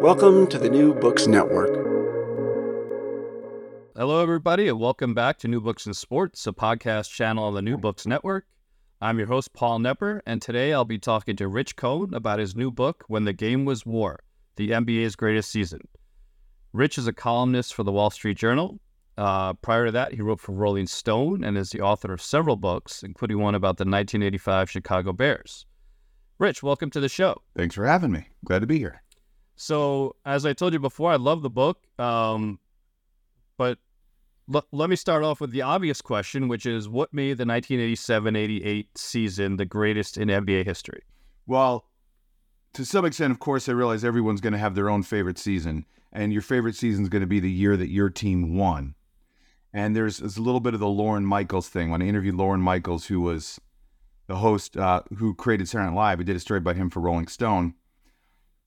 Welcome to the New Books Network. Hello, everybody, and welcome back to New Books in Sports, a podcast channel on the New Books Network. I'm your host, Paul Knepper, and today I'll be talking to Rich Cohen about his new book, When the Game Was War The NBA's Greatest Season. Rich is a columnist for the Wall Street Journal. Uh, prior to that, he wrote for Rolling Stone and is the author of several books, including one about the 1985 Chicago Bears. Rich, welcome to the show. Thanks for having me. Glad to be here. So, as I told you before, I love the book. Um, but l- let me start off with the obvious question, which is what made the 1987 88 season the greatest in NBA history? Well, to some extent, of course, I realize everyone's going to have their own favorite season, and your favorite season is going to be the year that your team won. And there's, there's a little bit of the Lorne Michaels thing. When I interviewed Lorne Michaels, who was the host uh, who created Saturday Night Live, I did a story about him for Rolling Stone.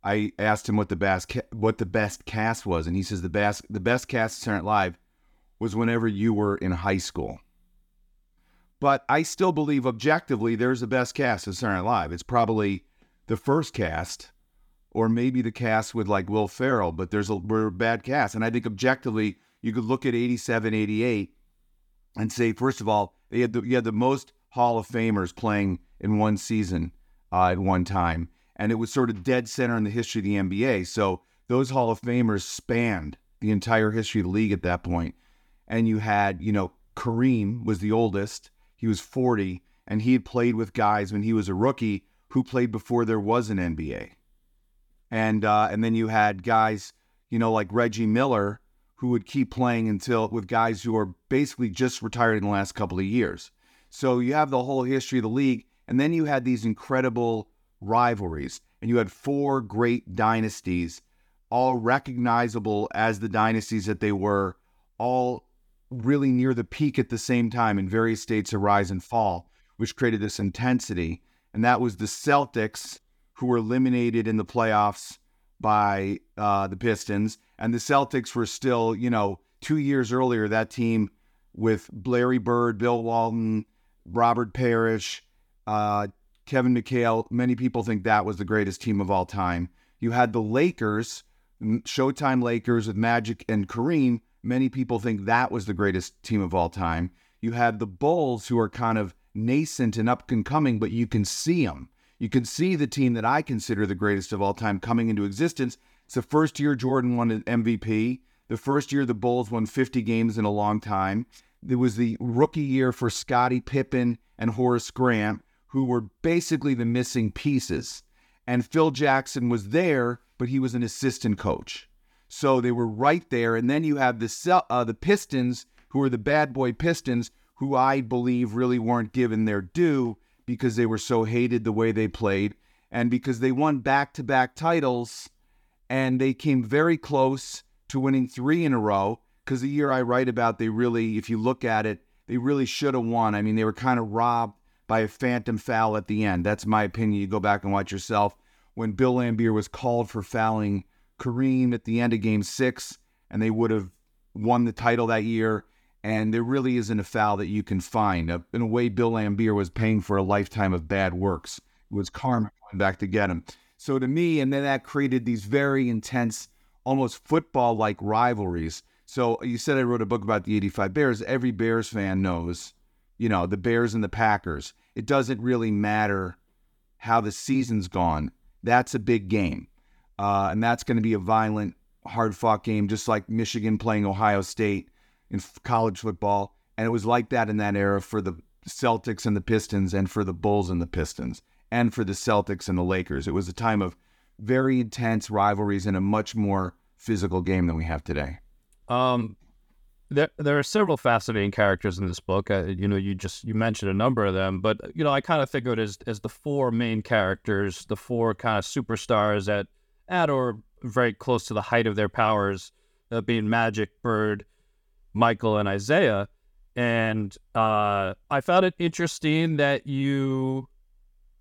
I asked him what the best ca- what the best cast was, and he says the best the best cast Night Live was whenever you were in high school. But I still believe objectively there's the best cast of Saturday Night Live. It's probably the first cast, or maybe the cast with like Will Ferrell, but there's a a bad cast. And I think objectively you could look at 87, 88 and say, first of all, they had the, you had the most Hall of Famers playing in one season uh, at one time and it was sort of dead center in the history of the NBA. So those Hall of Famers spanned the entire history of the league at that point. And you had, you know, Kareem was the oldest. He was 40, and he had played with guys when he was a rookie who played before there was an NBA. And uh, and then you had guys, you know, like Reggie Miller, who would keep playing until with guys who are basically just retired in the last couple of years. So you have the whole history of the league, and then you had these incredible rivalries, and you had four great dynasties, all recognizable as the dynasties that they were, all really near the peak at the same time in various states of rise and fall, which created this intensity. And that was the Celtics, who were eliminated in the playoffs by uh, the Pistons. And the Celtics were still, you know, two years earlier, that team with Larry Bird, Bill Walton, Robert Parish, uh, Kevin McHale, many people think that was the greatest team of all time. You had the Lakers, Showtime Lakers with Magic and Kareem. Many people think that was the greatest team of all time. You had the Bulls, who are kind of nascent and up and coming, but you can see them. You can see the team that I consider the greatest of all time coming into existence. It's the first year Jordan won an MVP. The first year the Bulls won 50 games in a long time. It was the rookie year for Scottie Pippen and Horace Grant who were basically the missing pieces. And Phil Jackson was there, but he was an assistant coach. So they were right there. And then you have the uh, the Pistons, who are the bad boy Pistons, who I believe really weren't given their due because they were so hated the way they played, and because they won back to back titles, and they came very close to winning three in a row. Because the year I write about, they really, if you look at it, they really should have won. I mean, they were kind of robbed by a phantom foul at the end. That's my opinion. You go back and watch yourself. when Bill Laimbeer was called for fouling Kareem at the end of game six, and they would have won the title that year. And there really isn't a foul that you can find. Uh, in a way, Bill Laimbeer was paying for a lifetime of bad works. It was karma coming back to get him. So to me, and then that created these very intense, almost football like rivalries. So you said I wrote a book about the 85 Bears. Every Bears fan knows, you know, the Bears and the Packers. It doesn't really matter how the season's gone. That's a big game. Uh, and that's going to be a violent, hard fought game, just like Michigan playing Ohio State in college football. And it was like that in that era for the Celtics and the Pistons, and for the Bulls and the Pistons, and for the Celtics and the Lakers. It was a time of very intense rivalries and a much more physical game than we have today. Um, there, there are several fascinating characters in this book. Uh, you know, you just you mentioned a number of them, but you know, I kind of think of it as as the four main characters, the four kind of superstars at at or very close to the height of their powers, uh, being Magic, Bird, Michael, and Isiah. And uh, I found it interesting that you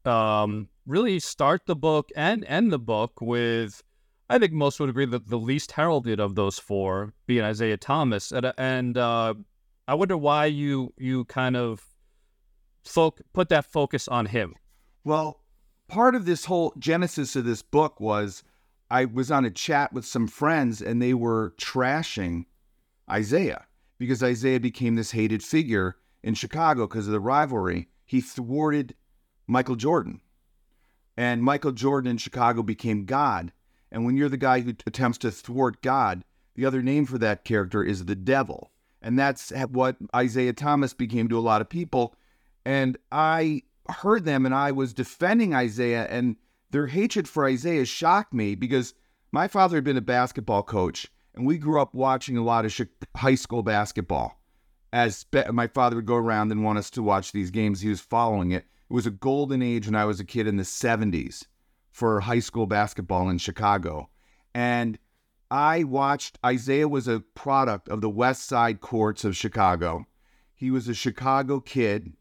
um, really start the book and end the book with I think most would agree that the least heralded of those four being Isiah Thomas, and, and uh, I wonder why you you kind of folk, put that focus on him. Well, part of this whole genesis of this book was I was on a chat with some friends, and they were trashing Isiah because Isiah became this hated figure in Chicago because of the rivalry. He thwarted Michael Jordan, and Michael Jordan in Chicago became God and when you're the guy who attempts to thwart God, the other name for that character is the devil. And that's what Isiah Thomas became to a lot of people. And I heard them and I was defending Isiah, and their hatred for Isiah shocked me because my father had been a basketball coach, and we grew up watching a lot of high school basketball. As my father would go around and want us to watch these games, he was following it. It was a golden age when I was a kid in the 70s for high school basketball in Chicago. And I watched, Isiah was a product of the West Side courts of Chicago. He was a Chicago kid.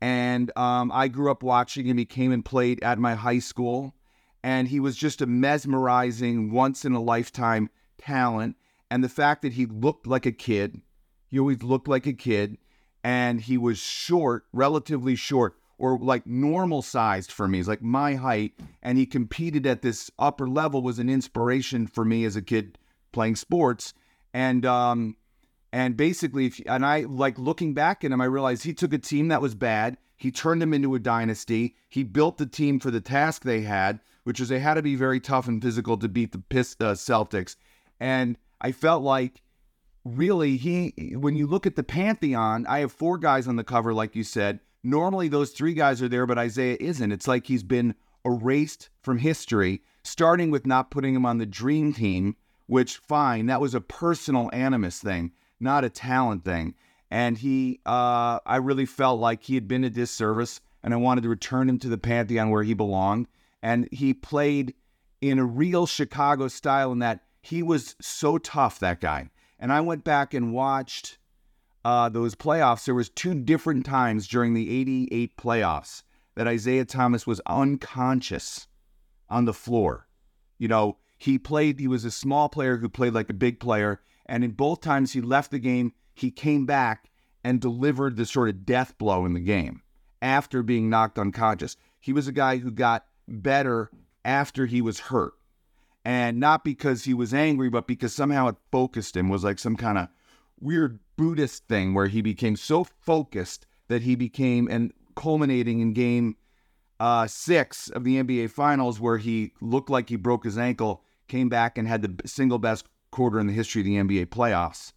And um, I grew up watching him. He came and played at my high school. And he was just a mesmerizing, once in a lifetime talent. And the fact that he looked like a kid, he always looked like a kid, and he was short, relatively short, or like normal sized for me. Like my height, and he competed at this upper level. Was an inspiration for me as a kid playing sports, and um, and basically, if, and I like looking back at him, I realized he took a team that was bad. He turned them into a dynasty. He built the team for the task they had, which was they had to be very tough and physical to beat the Pist- uh, Celtics. And I felt like really he when you look at the pantheon i have four guys on the cover like you said Normally, those three guys are there, but Isiah isn't. It's like he's been erased from history, starting with not putting him on the dream team, which, fine, that was a personal animus thing, not a talent thing. And he, uh, I really felt like he had been a disservice, and I wanted to return him to the pantheon where he belonged. And he played in a real Chicago style in that he was so tough, that guy. And I went back and watched uh, those playoffs, there was two different times during the 88 playoffs that Isiah Thomas was unconscious on the floor. You know, he played, he was a small player who played like a big player. And in both times he left the game, he came back and delivered the sort of death blow in the game after being knocked unconscious. He was a guy who got better after he was hurt. And not because he was angry, but because somehow it focused him, was like some kind of weird Buddhist thing where he became so focused that he became and culminating in game uh, six of the NBA Finals, where he looked like he broke his ankle, came back and had the single best quarter in the history of the NBA playoffs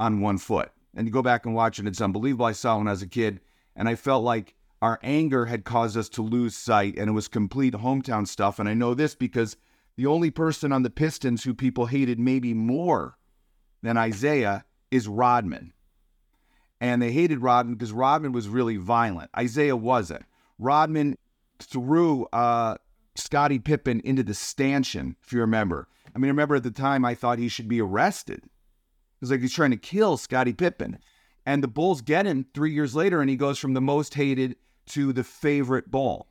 on one foot. And you go back and watch it, it's unbelievable. I saw when I was a kid, and I felt like our anger had caused us to lose sight, and it was complete hometown stuff. And I know this because the only person on the Pistons who people hated maybe more than Isiah is Rodman. And they hated Rodman because Rodman was really violent. Isiah wasn't. Rodman threw uh, Scottie Pippen into the stanchion, if you remember. I mean, I remember at the time I thought he should be arrested. It was like he's trying to kill Scottie Pippen. And the Bulls get him three years later, and he goes from the most hated to the favorite ball.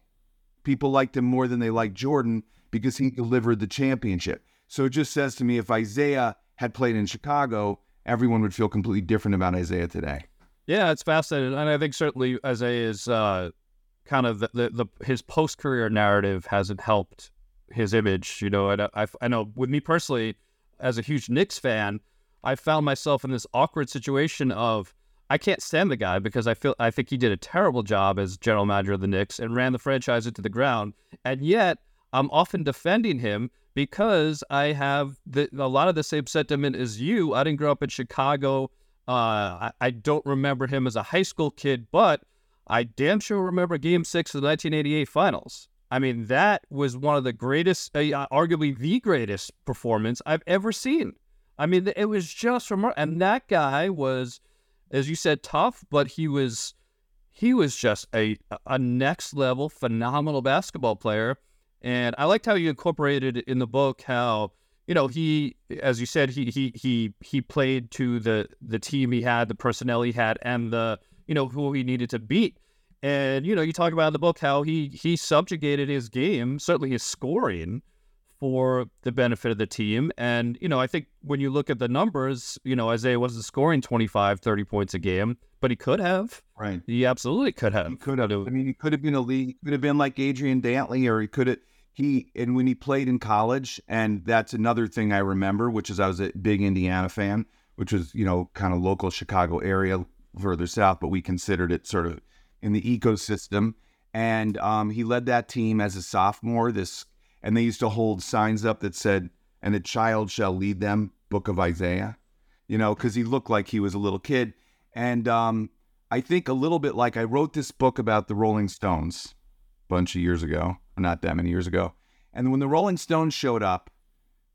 People liked him more than they liked Jordan because he delivered the championship. So it just says to me if Isiah had played in Chicago, everyone would feel completely different about Isiah today. Yeah, it's fascinating, and I think certainly Isiah is uh, kind of the, the, the his post career narrative hasn't helped his image. You know, and I, I know with me personally, as a huge Knicks fan, I found myself in this awkward situation of I can't stand the guy because I feel I think he did a terrible job as general manager of the Knicks and ran the franchise into the ground, and yet I'm often defending him because I have the, a lot of the same sentiment as you. I didn't grow up in Chicago. Uh, I, I, don't remember him as a high school kid, but I damn sure remember Game Six of the 1988 Finals. I mean, that was one of the greatest, uh, arguably the greatest performance I've ever seen. I mean, it was just remarkable. And that guy was, as you said, tough, but he was he was just a a next level phenomenal basketball player. And I liked how you incorporated in the book how you know he, as you said, he he he he played to the the team he had, the personnel he had, and the you know who he needed to beat. And you know, you talk about in the book how he he subjugated his game, certainly his scoring, for the benefit of the team. And you know, I think when you look at the numbers, you know, Isiah wasn't scoring 25, 30 points a game, but he could have. Right. He absolutely could have. He could have. I mean, he could have been a league. Could have been like Adrian Dantley, or he could have. He and when he played in college, and that's another thing I remember, which is I was a big Indiana fan, which was you know kind of local Chicago area further south, but we considered it sort of in the ecosystem. And um, he led that team as a sophomore. This and they used to hold signs up that said, "And a child shall lead them." Book of Isaiah, you know, because he looked like he was a little kid. And um, I think a little bit like I wrote this book about the Rolling Stones a bunch of years ago, not that many years ago. And when the Rolling Stones showed up,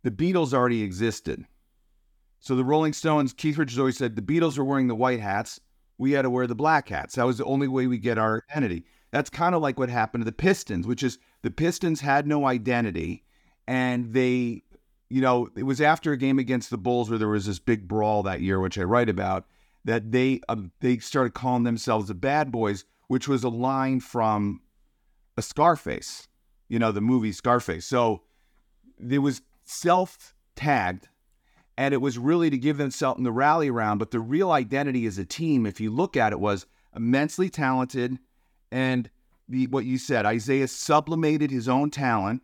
the Beatles already existed. So the Rolling Stones, Keith Richards always said the Beatles were wearing the white hats we had to wear the black hats. That was the only way we get our identity. That's kind of like what happened to the Pistons, which is the Pistons had no identity and they, you know, it was after a game against the Bulls where there was this big brawl that year, which I write about, that they um, they started calling themselves the Bad Boys, which was a line from a Scarface, you know, the movie Scarface. So it was self tagged and it was really to give themselves the rally around. But the real identity as a team, if you look at it, was immensely talented, and the what you said, Isiah sublimated his own talent.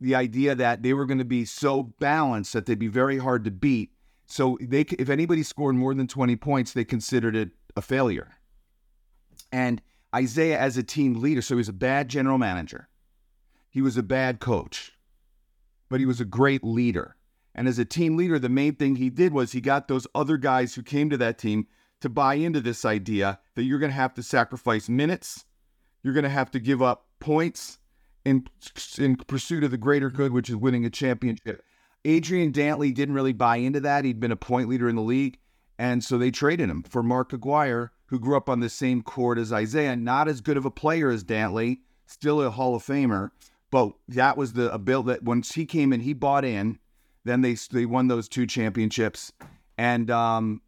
The idea that they were going to be so balanced that they'd be very hard to beat. So they, if anybody scored more than twenty points, they considered it a failure. And Isiah, as a team leader, so he was a bad general manager. He was a bad coach, but he was a great leader. And as a team leader, the main thing he did was he got those other guys who came to that team to buy into this idea that you're going to have to sacrifice minutes, you're going to have to give up points in in pursuit of the greater good, which is winning a championship. Adrian Dantley didn't really buy into that. He'd been a point leader in the league, and so they traded him for Mark Aguirre, who grew up on the same court as Isiah, not as good of a player as Dantley, still a Hall of Famer, but that was the bill that once he came in, he bought in then they they won those two championships, and um,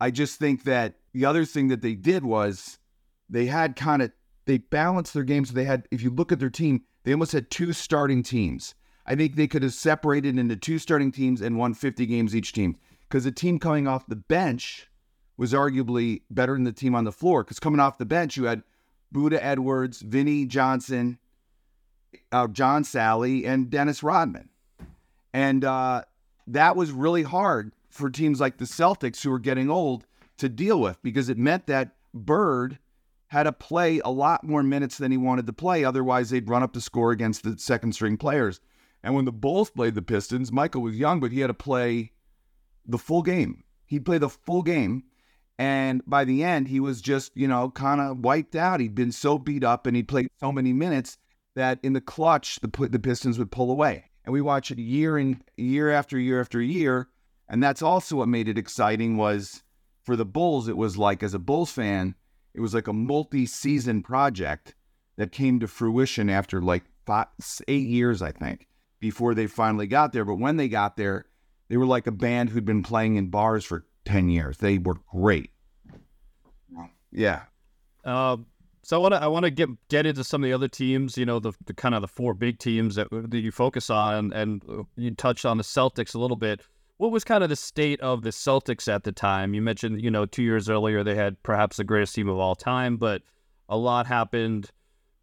I just think that the other thing that they did was they had kind of they balanced their games. They had, if you look at their team, they almost had two starting teams. I think they could have separated into two starting teams and won 50 games each team because the team coming off the bench was arguably better than the team on the floor. Because coming off the bench, you had Buddha Edwards, Vinnie Johnson, uh, John Salley and Dennis Rodman. And uh, that was really hard for teams like the Celtics, who were getting old, to deal with because it meant that Bird had to play a lot more minutes than he wanted to play. Otherwise, they'd run up the score against the second string players. And when the Bulls played the Pistons, Michael was young, but he had to play the full game. He'd play the full game. And by the end, he was just, you know, kind of wiped out. He'd been so beat up and he'd played so many minutes that in the clutch, the, the Pistons would pull away and we watch it year and year after year after year. And that's also what made it exciting was for the Bulls, it was like as a Bulls fan, it was like a multi-season project that came to fruition after like five, eight years, I think, before they finally got there. But when they got there, they were like a band who'd been playing in bars for 10 years. They were great. Yeah. Uh, So I want to I want to get get into some of the other teams. You know, the, the kind of the four big teams that that you focus on, and you touched on the Celtics a little bit. What was kind of the state of the Celtics at the time? You mentioned, you know, two years earlier they had perhaps the greatest team of all time, but a lot happened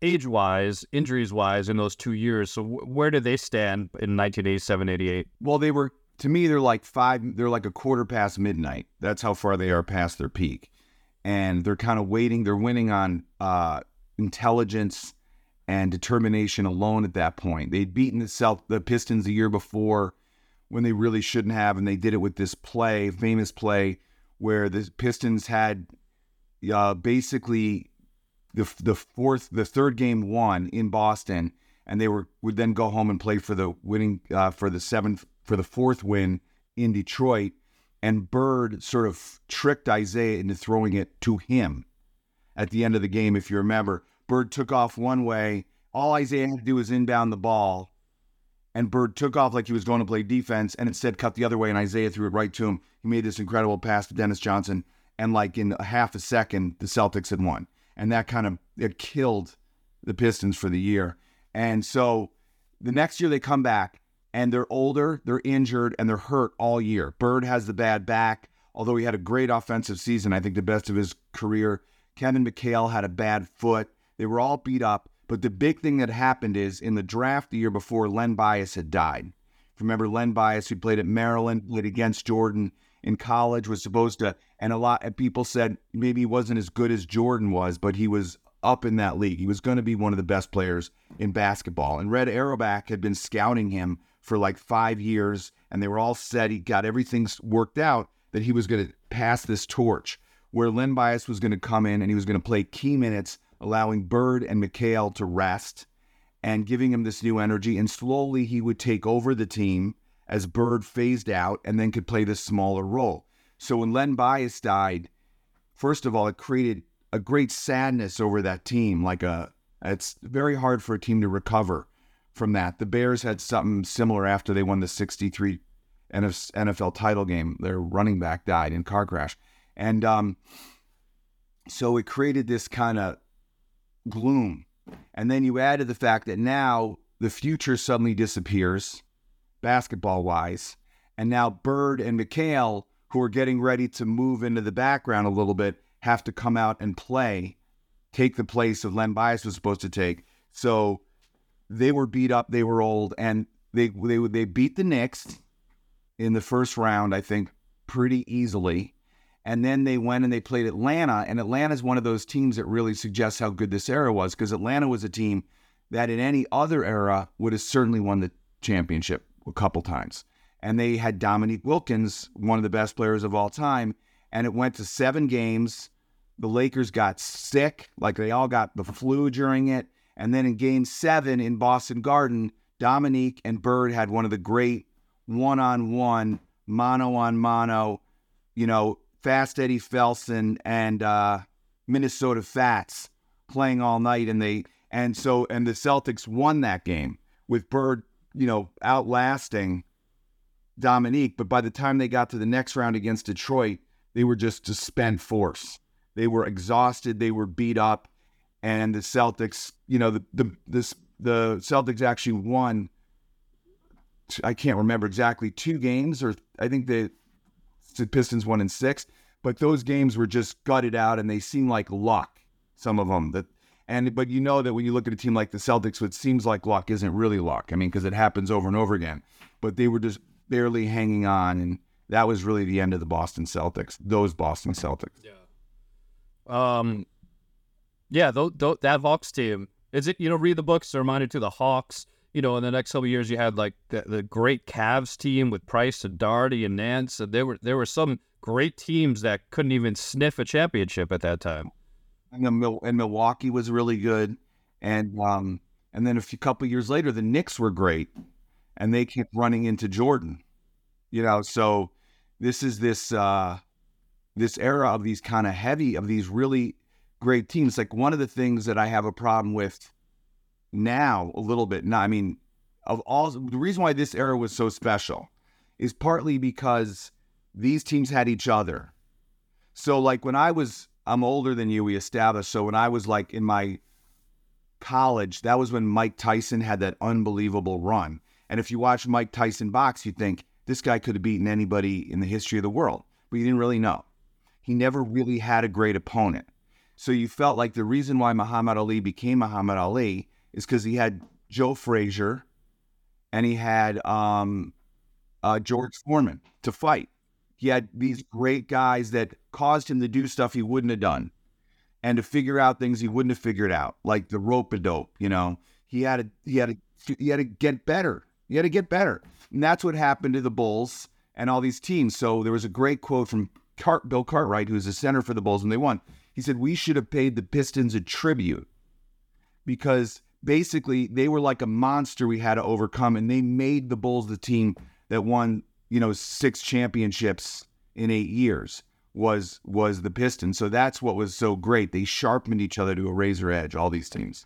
age wise, injuries wise in those two years. So where did they stand in 1987, 88? Well, they were to me they're like five. They're like a quarter past midnight. That's how far they are past their peak, and they're kind of waiting. They're winning on uh, intelligence and determination alone at that point. They'd beaten the Celt- the Pistons the year before when they really shouldn't have, and they did it with this play, famous play, where the Pistons had uh, basically the the fourth, the third game won in Boston, and they were would then go home and play for the winning uh, for the seventh for the fourth win in Detroit, and Bird sort of tricked Isiah into throwing it to him at the end of the game. If you remember, Bird took off one way. All Isiah had to do was inbound the ball and Bird took off like he was going to play defense and instead cut the other way, and Isiah threw it right to him. He made this incredible pass to Dennis Johnson, and like in a half a second, the Celtics had won. And that kind of it killed the Pistons for the year. And so the next year they come back and they're older, they're injured, and they're hurt all year. Bird has the bad back, although he had a great offensive season, I think the best of his career. Kevin McHale had a bad foot. They were all beat up. But the big thing that happened is in the draft the year before, Len Bias had died. Remember Len Bias, who played at Maryland, played against Jordan in college, was supposed to, and a lot of people said maybe he wasn't as good as Jordan was, but he was up in that league. He was going to be one of the best players in basketball. And Red Auerbach had been scouting him for like five years, and they were all set. He got everything worked out that he was going to pass this torch, where Len Bias was going to come in and he was going to play key minutes allowing Bird and McHale to rest and giving him this new energy. And slowly he would take over the team as Bird phased out and then could play this smaller role. So when Len Bias died, first of all, it created a great sadness over that team. Like a, it's very hard for a team to recover from that. The Bears had something similar after they won the 63 NFL title game. Their running back died in car crash. And um, so it created this kind of gloom. And then you add to the fact that now the future suddenly disappears, basketball wise. And now Bird and McHale, who are getting ready to move into the background a little bit, have to come out and play, take the place of Len Bias was supposed to take. So they were beat up, they were old, and they they they beat the Knicks in the first round, I think, pretty easily. And then they went and they played Atlanta. And Atlanta is one of those teams that really suggests how good this era was because Atlanta was a team that in any other era would have certainly won the championship a couple times. And they had Dominique Wilkins, one of the best players of all time. And it went to seven games. The Lakers got sick, like they all got the flu during it. And then in game seven in Boston Garden, Dominique and Bird had one of the great one on one, mano on mano, you know, Fast Eddie Felson and uh, Minnesota Fats playing all night, and they and so and the Celtics won that game with Bird, you know, outlasting Dominique. But by the time they got to the next round against Detroit, they were just to spend force. They were exhausted. They were beat up, and the Celtics, you know, the the this the Celtics actually won. I can't remember exactly two games, or I think the Pistons won in six, but those games were just gutted out and they seem like luck. Some of them that, and but you know that when you look at a team like the Celtics, what seems like luck isn't really luck. I mean, because it happens over and over again. But they were just barely hanging on, and that was really the end of the Boston Celtics. Those Boston Celtics. Yeah. Um. Yeah. Th- th- that Hawks team. Is it? You know, read the books. They're reminded to the Hawks you know, in the next couple years, you had like the, the great Cavs team with Price and Daugherty and Nance. And there were there were some great teams that couldn't even sniff a championship at that time. And, the, and Milwaukee was really good, and um, and then a few couple years later, the Knicks were great, and they kept running into Jordan. You know, so this is this uh, this era of these kind of heavy of these really great teams. Like one of the things that I have a problem with now a little bit. Now, I mean, of all the reason why this era was so special is partly because these teams had each other. So, like when I was I'm older than you. We established. So when I was like in my college, that was when Mike Tyson had that unbelievable run. And if you watch Mike Tyson box, you think this guy could have beaten anybody in the history of the world, but you didn't really know. He never really had a great opponent. So you felt like the reason why Muhammad Ali became Muhammad Ali is because he had Joe Frazier and he had um, uh, George Foreman to fight. He had these great guys that caused him to do stuff he wouldn't have done and to figure out things he wouldn't have figured out, like the rope a dope. You know, he had to he had to he had to get better. He had to get better, and that's what happened to the Bulls and all these teams. So there was a great quote from Cart, Bill Cartwright, who's the center for the Bulls, and they won. He said, "We should have paid the Pistons a tribute because basically they were like a monster we had to overcome, and they made the Bulls the team that won, you know, six championships in eight years." was was the Pistons. So that's what was so great. They sharpened each other to a razor edge, all these teams.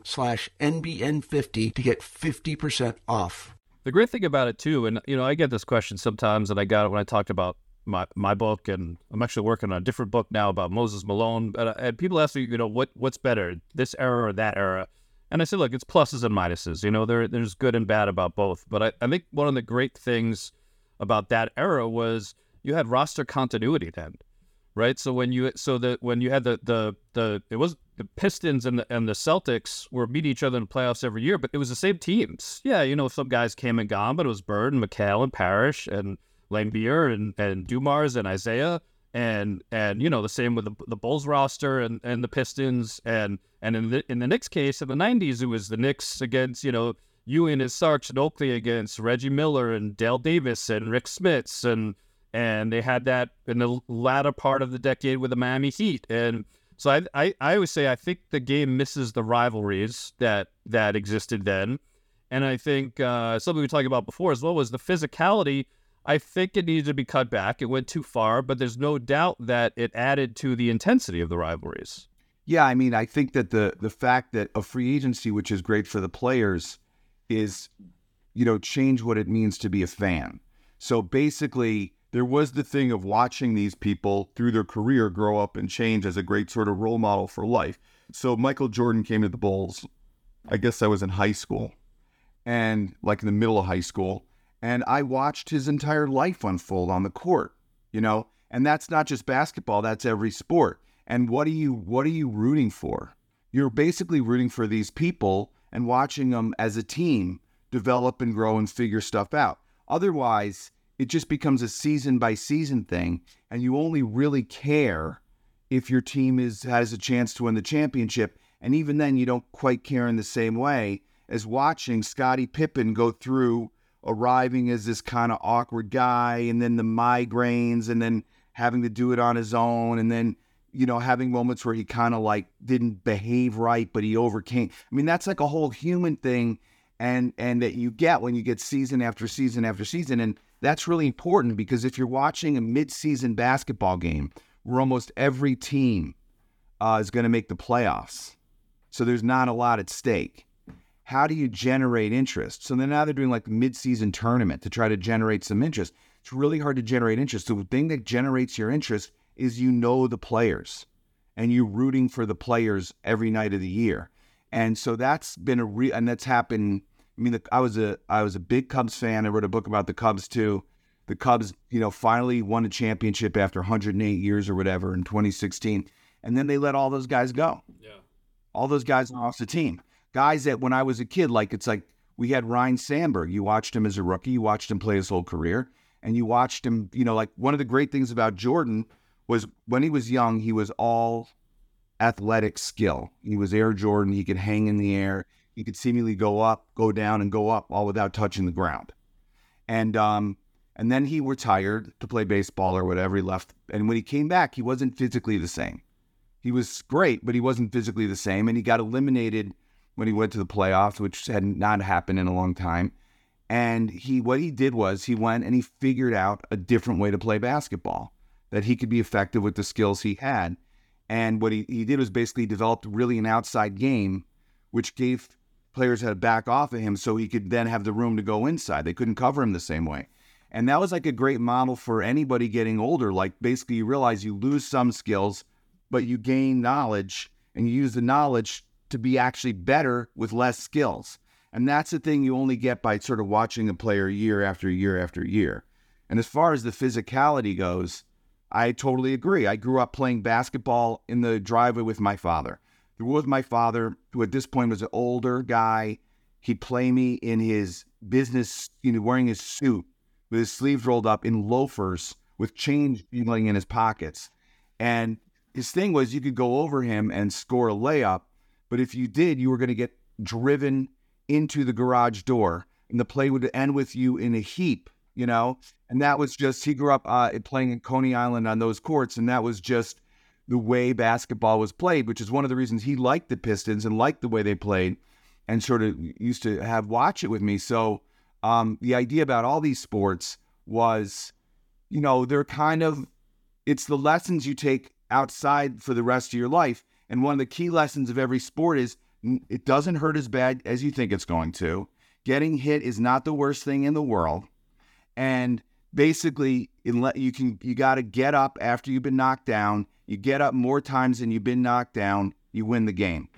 slash NBN50 to get 50% off. The great thing about it too, and you know, I get this question sometimes, and I got it when I talked about my my book, and I'm actually working on a different book now about Moses Malone. But, uh, and people ask me, you know, what what's better, this era or that era? And I said, look, it's pluses and minuses. You know, there there's good and bad about both. But I, I think one of the great things about that era was you had roster continuity then right? So when you so that when you had the the the it was the Pistons and the and the Celtics were meet each other in the playoffs every year, but it was the same teams. Yeah, you know, some guys came and gone, but it was Bird and McHale and Parish and Laimbeer and and Dumars and Isiah and and you know the same with the, the Bulls roster and, and the Pistons and and in the in the Knicks case in the '90s it was the Knicks against you know Ewing and Starks and Oakley against Reggie Miller and Dale Davis and Rick Smits and and they had that in the latter part of the decade with the Miami Heat. And so I, I, I always say I think the game misses the rivalries that that existed then, and I think uh, something we talked about before as well was the physicality. I think it needed to be cut back. It went too far, but there's no doubt that it added to the intensity of the rivalries. Yeah, I mean, I think that the the fact that a free agency, which is great for the players, is you know change what it means to be a fan. So basically, there was the thing of watching these people through their career grow up and change as a great sort of role model for life. So Michael Jordan came to the Bulls. I guess I was in high school and like in the middle of high school. And I watched his entire life unfold on the court, you know, and that's not just basketball, that's every sport. And what are you what are you rooting for? You're basically rooting for these people and watching them as a team develop and grow and figure stuff out. Otherwise, it just becomes a season by season thing, and you only really care if your team is has a chance to win the championship. And even then, you don't quite care in the same way as watching Scottie Pippen go through arriving as this kind of awkward guy, and then the migraines, and then having to do it on his own, and then you know having moments where he kind of like didn't behave right, but he overcame. I mean, that's like a whole human thing, and and that you get when you get season after season after season, and that's really important because if you're watching a midseason basketball game where almost every team uh, is going to make the playoffs, so there's not a lot at stake. How do you generate interest? So then now they're doing like midseason tournament to try to generate some interest. It's really hard to generate interest. So the thing that generates your interest is you know the players and you're rooting for the players every night of the year. And so that's been a real, and that's happened I mean, the, I was a I was a big Cubs fan. I wrote a book about the Cubs too. The Cubs, you know, finally won a championship after 108 years or whatever in 2016, and then they let all those guys go. Yeah. All those guys lost the team. Guys that when I was a kid, like it's like we had Ryne Sandberg. You watched him as a rookie, you watched him play his whole career, and you watched him, you know, like one of the great things about Jordan was when he was young, he was all athletic skill. He was Air Jordan. He could hang in the air. He could seemingly go up, go down, and go up all without touching the ground. And um, and then he retired to play baseball or whatever. He left, and when he came back, he wasn't physically the same. He was great, but he wasn't physically the same, and he got eliminated when he went to the playoffs, which had not happened in a long time. And he, what he did was he went and he figured out a different way to play basketball that he could be effective with the skills he had. And what he, he did was basically developed really an outside game, which gave players had to back off of him so he could then have the room to go inside. They couldn't cover him the same way. And that was like a great model for anybody getting older. Like basically, you realize you lose some skills, but you gain knowledge and you use the knowledge to be actually better with less skills. And that's the thing you only get by sort of watching a player year after year after year. And as far as the physicality goes, I totally agree. I grew up playing basketball in the driveway with my father. With my father, who at this point was an older guy, he'd play me in his business, you know, wearing his suit with his sleeves rolled up in loafers with change feeling in his pockets. And his thing was you could go over him and score a layup, but if you did, you were going to get driven into the garage door and the play would end with you in a heap, you know? And that was just, he grew up uh, playing in Coney Island on those courts, and that was just the way basketball was played, which is one of the reasons he liked the Pistons and liked the way they played and sort of used to have watch it with me. So um, the idea about all these sports was, you know, they're kind of, it's the lessons you take outside for the rest of your life. And one of the key lessons of every sport is it doesn't hurt as bad as you think it's going to. Getting hit is not the worst thing in the world. And basically, you can you got to get up after you've been knocked down. You get up more times than you've been knocked down, you win the game.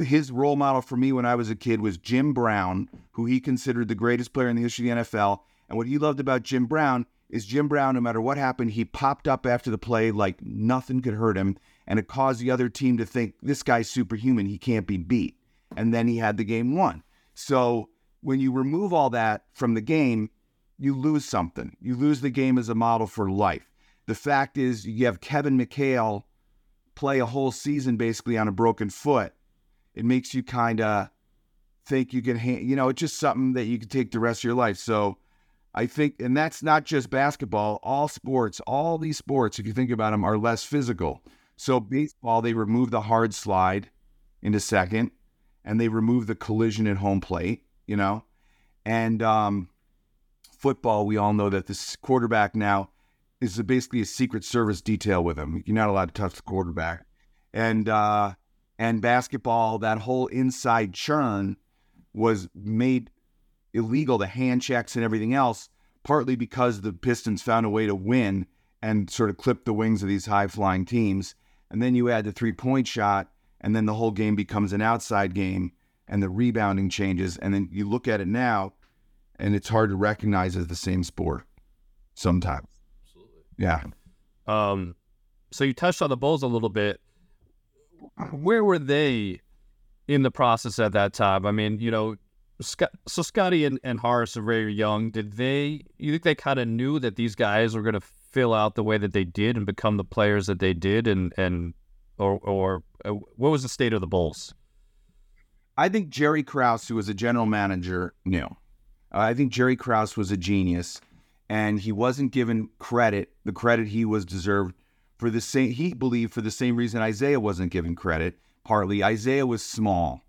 His role model for me when I was a kid was Jim Brown, who he considered the greatest player in the history of the NFL. And what he loved about Jim Brown is Jim Brown, no matter what happened, he popped up after the play like nothing could hurt him and it caused the other team to think this guy's superhuman, he can't be beat. And then he had the game won. So when you remove all that from the game, you lose something. You lose the game as a model for life. The fact is, you have Kevin McHale play a whole season basically on a broken foot. It makes you kind of think you can, you know, it's just something that you can take the rest of your life. So I think, and that's not just basketball, all sports, all these sports, if you think about them, are less physical. So baseball, they remove the hard slide into second, and they remove the collision at home plate. You know, and um, football, we all know that this quarterback now is basically a Secret Service detail with him. You're not allowed to touch the quarterback, and uh, and basketball, that whole inside churn was made illegal, the hand checks and everything else, partly because the Pistons found a way to win and sort of clip the wings of these high flying teams and then you add the three point shot, and then the whole game becomes an outside game, and the rebounding changes. And then you look at it now, and it's hard to recognize as the same sport sometimes. Absolutely. Yeah. Um, so you touched on the Bulls a little bit. Where were they in the process at that time? I mean, you know, Scott, so Scotty and, and Horace are very young. Did they? You think they kind of knew that these guys were going to fill out the way that they did and become the players that they did and and or or uh, what was the state of the Bulls? I think Jerry Krause, who was a general manager, knew. Uh, I think Jerry Krause was a genius, and he wasn't given credit, the credit he was deserved for the same. He believed for the same reason Isiah wasn't given credit. Partly, Isiah was small,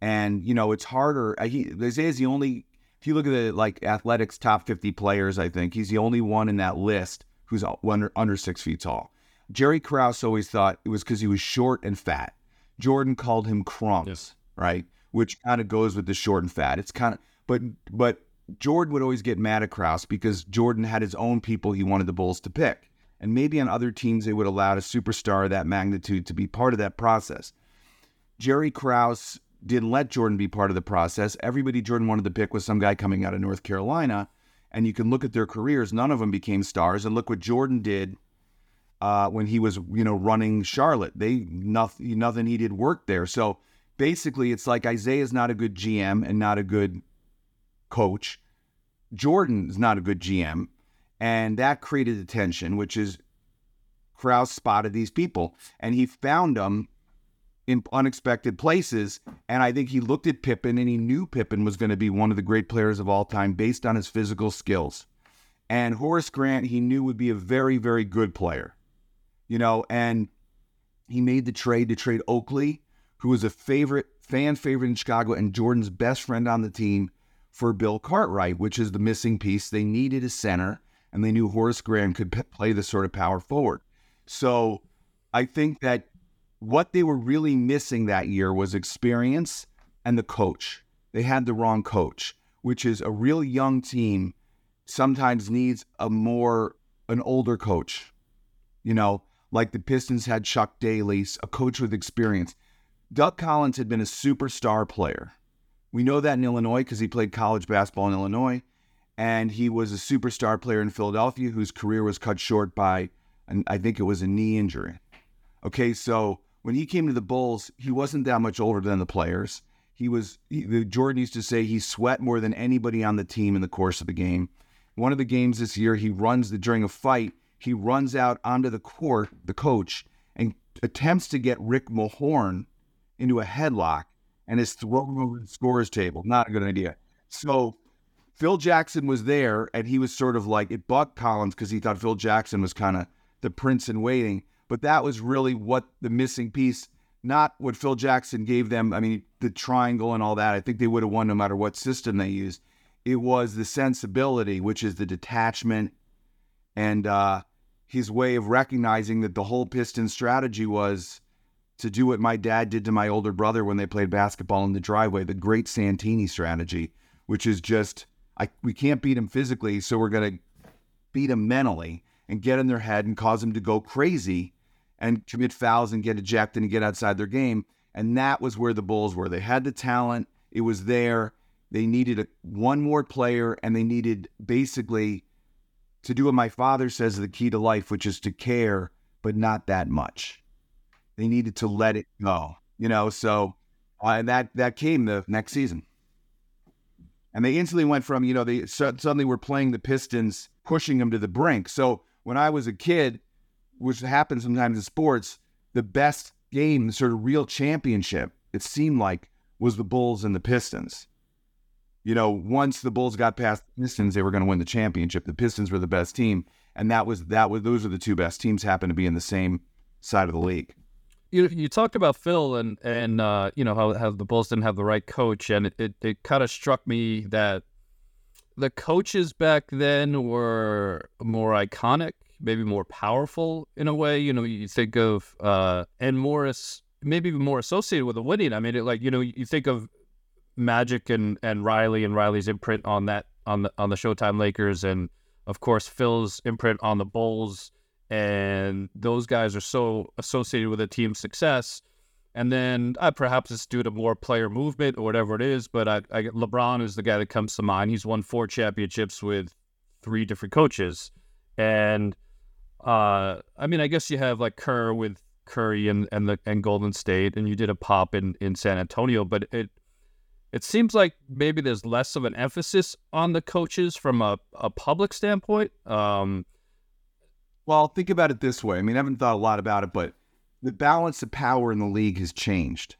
and you know it's harder. Uh, he, Isiah is the only if you look at the like athletics top 50 players, I think he's the only one in that list who's under, under six feet tall. Jerry Krause always thought it was because he was short and fat. Jordan called him Crumbs, yes. right? Which kind of goes with the short and fat. It's kind of, but but Jordan would always get mad at Krause because Jordan had his own people he wanted the Bulls to pick, and maybe on other teams they would allow a superstar of that magnitude to be part of that process. Jerry Krause didn't let Jordan be part of the process. Everybody Jordan wanted to pick was some guy coming out of North Carolina. And you can look at their careers, none of them became stars. And look what Jordan did uh, when he was, you know, running Charlotte. They nothing nothing he did worked there. So basically, it's like Isiah's not a good GM and not a good coach. Jordan's not a good GM, and that created the tension, which is Krause spotted these people and he found them in unexpected places. And I think he looked at Pippen and he knew Pippen was going to be one of the great players of all time based on his physical skills. And Horace Grant, he knew would be a very, very good player, you know, and he made the trade to trade Oakley, who was a favorite, fan favorite in Chicago and Jordan's best friend on the team for Bill Cartwright, which is the missing piece. They needed a center, and they knew Horace Grant could p- play the sort of power forward. So I think that what they were really missing that year was experience and the coach. They had the wrong coach, which is a real young team sometimes needs a more an older coach. You know, like the Pistons had Chuck Daly, a coach with experience. Doug Collins had been a superstar player. We know that in Illinois because he played college basketball in Illinois, and he was a superstar player in Philadelphia whose career was cut short by, I think it was a knee injury. Okay, so when he came to the Bulls, he wasn't that much older than the players. He was he, the Jordan used to say he sweat more than anybody on the team in the course of the game. One of the games this year, he runs the, during a fight. He runs out onto the court, the coach, and attempts to get Rick Mahorn into a headlock and is thrown over the scorer's table. Not a good idea. So Phil Jackson was there, and he was sort of like it bugged Collins because he thought Phil Jackson was kind of the prince in waiting. But that was really what the missing piece, not what Phil Jackson gave them. I mean, the triangle and all that. I think they would have won no matter what system they used. It was the sensibility, which is the detachment and uh, his way of recognizing that the whole Piston strategy was to do what my dad did to my older brother when they played basketball in the driveway, the great Santini strategy, which is just I we can't beat him physically, so we're gonna beat him mentally and get in their head and cause them to go crazy and commit fouls and get ejected and get outside their game. And that was where the Bulls were. They had the talent, it was there. They needed a, one more player, and they needed basically to do what my father says is the key to life, which is to care, but not that much. They needed to let it go, you know. So uh, that that came the next season, and they instantly went from you know they suddenly were playing the Pistons, pushing them to the brink. So when I was a kid, which happens sometimes in sports, the best game, the sort of real championship, it seemed like was the Bulls and the Pistons. You know, once the Bulls got past the Pistons, they were going to win the championship. The Pistons were the best team, and that was that was those were the two best teams. Happened to be in the same side of the league. You you talked about Phil and and uh, you know how how the Bulls didn't have the right coach, and it it, it kind of struck me that the coaches back then were more iconic maybe more powerful in a way. You know, you think of uh, and more maybe more associated with the winning. I mean, it, like you know, you think of Magic and and Riley and Riley's imprint on that on the on the Showtime Lakers, and of course Phil's imprint on the Bulls, and those guys are so associated with a team's success. And then uh, perhaps it's due to more player movement or whatever it is, but I, I, LeBron is the guy that comes to mind. He's won four championships with three different coaches, and uh, I mean, I guess you have like Kerr with Curry and and the and Golden State, and you did a pop in in San Antonio, but it it seems like maybe there's less of an emphasis on the coaches from a, a public standpoint. Um, well, think about it this way. I mean, I haven't thought a lot about it, but the balance of power in the league has changed.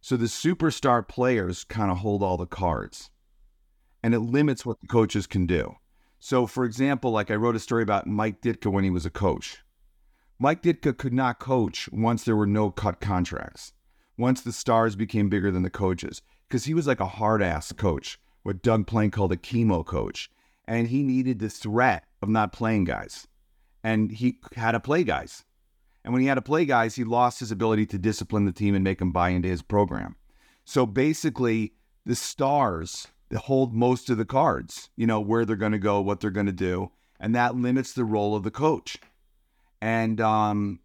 So the superstar players kind of hold all the cards, and it limits what the coaches can do. So, for example, like I wrote a story about Mike Ditka when he was a coach. Mike Ditka could not coach once there were no cut contracts, once the stars became bigger than the coaches, because he was like a hard ass coach, what Doug Plank called a chemo coach. And he needed the threat of not playing guys. And he had to play guys. And when he had to play guys, he lost his ability to discipline the team and make them buy into his program. So basically, the stars that hold most of the cards, you know, where they're going to go, what they're going to do. And that limits the role of the coach. And um,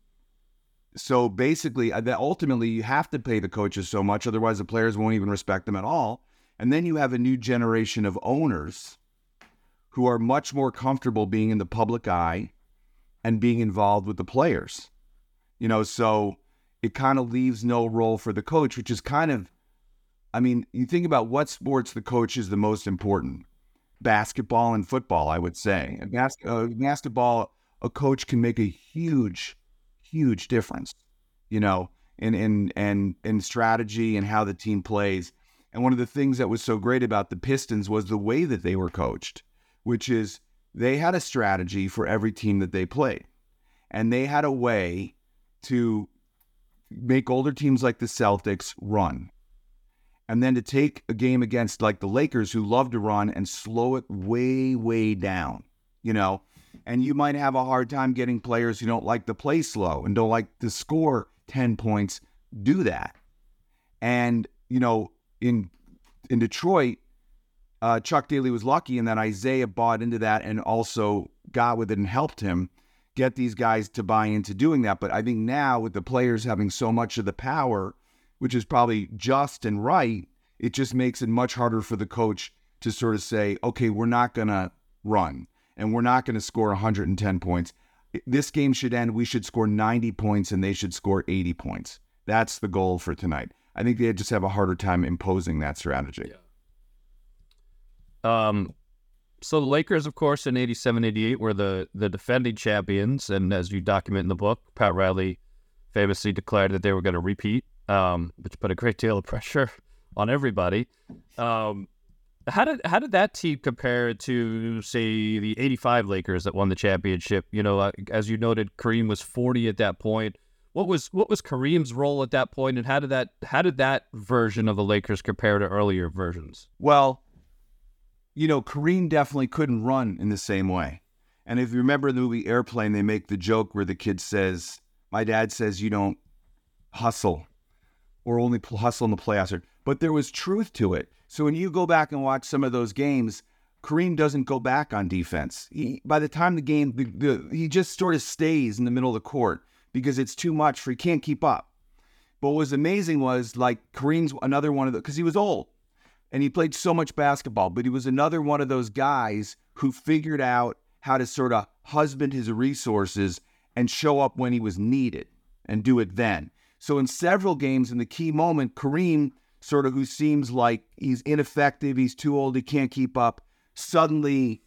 so basically, uh, that ultimately, you have to pay the coaches so much, otherwise, the players won't even respect them at all. And then you have a new generation of owners who are much more comfortable being in the public eye, and being involved with the players. You know, so it kind of leaves no role for the coach, which is kind of, I mean, you think about what sports the coach is the most important basketball and football, I would say. Bas- uh, basketball, a coach can make a huge, huge difference, you know, in, in, in, in strategy and how the team plays. And one of the things that was so great about the Pistons was the way that they were coached, which is they had a strategy for every team that they played. And they had a way to make older teams like the Celtics run. And then to take a game against like the Lakers who love to run and slow it way, way down, you know. And you might have a hard time getting players who don't like to play slow and don't like to score 10 points do that. And, you know, in in Detroit, uh, Chuck Daly was lucky in that Isiah bought into that and also got with it and helped him get these guys to buy into doing that. But I think now with the players having so much of the power, which is probably just and right, it just makes it much harder for the coach to sort of say, okay, we're not going to run and we're not going to score 110 points. This game should end. We should score 90 points and they should score 80 points. That's the goal for tonight. I think they just have a harder time imposing that strategy. Yeah. Um, so the Lakers, of course, in 87, 88 were the, the defending champions. And as you document in the book, Pat Riley famously declared that they were going to repeat, um, which put a great deal of pressure on everybody. Um, how did how did that team compare to say the 85 Lakers that won the championship? You know, as you noted, Kareem was 40 at that point. What was what was Kareem's role at that point, and how did that how did that version of the Lakers compare to earlier versions? Well, you know, Kareem definitely couldn't run in the same way. And if you remember the movie Airplane, they make the joke where the kid says, "My dad says you don't hustle, or only hustle in the playoffs." But there was truth to it. So when you go back and watch some of those games, Kareem doesn't go back on defense. He, by the time the game, the, the, he just sort of stays in the middle of the court because it's too much for he can't keep up. But what was amazing was like Kareem's another one of the because he was old and he played so much basketball, but he was another one of those guys who figured out how to sort of husband his resources and show up when he was needed and do it then. So in several games in the key moment, Kareem sort of who seems like he's ineffective, he's too old, he can't keep up, suddenly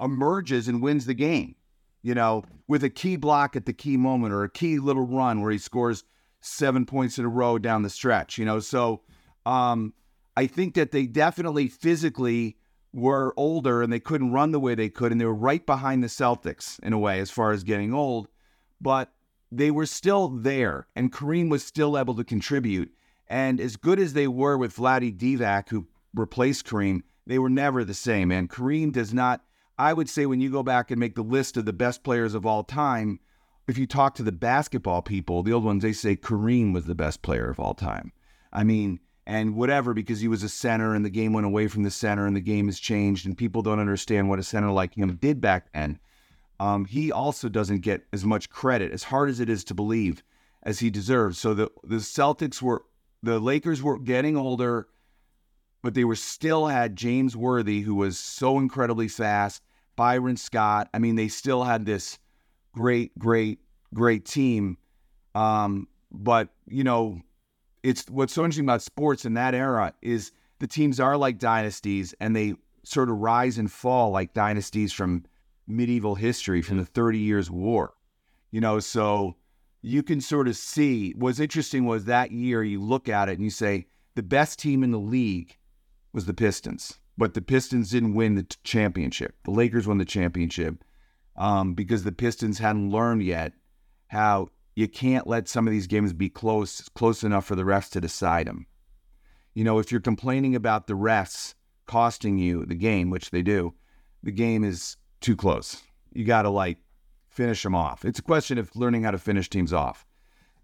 emerges and wins the game you know, with a key block at the key moment or a key little run where he scores seven points in a row down the stretch, you know. So um, I think that they definitely physically were older and they couldn't run the way they could. And they were right behind the Celtics in a way as far as getting old. But they were still there and Kareem was still able to contribute. And as good as they were with Vlade Divac, who replaced Kareem, they were never the same. And Kareem does not I would say when you go back and make the list of the best players of all time, if you talk to the basketball people, the old ones, they say Kareem was the best player of all time. I mean, and whatever, because he was a center and the game went away from the center and the game has changed and people don't understand what a center like him did back then. Um, he also doesn't get as much credit, as hard as it is to believe, as he deserves. So the, the Celtics were, the Lakers were getting older, but they were still had James Worthy, who was so incredibly fast Byron Scott. I mean, they still had this great, great, great team. Um, but you know, it's what's so interesting about sports in that era is the teams are like dynasties, and they sort of rise and fall like dynasties from medieval history, from the Thirty Years' War. You know, so you can sort of see what's interesting was that year you look at it and you say the best team in the league was the Pistons but the Pistons didn't win the championship. The Lakers won the championship um, because the Pistons hadn't learned yet how you can't let some of these games be close close enough for the refs to decide them. You know, if you're complaining about the refs costing you the game, which they do, the game is too close. You got to like finish them off. It's a question of learning how to finish teams off.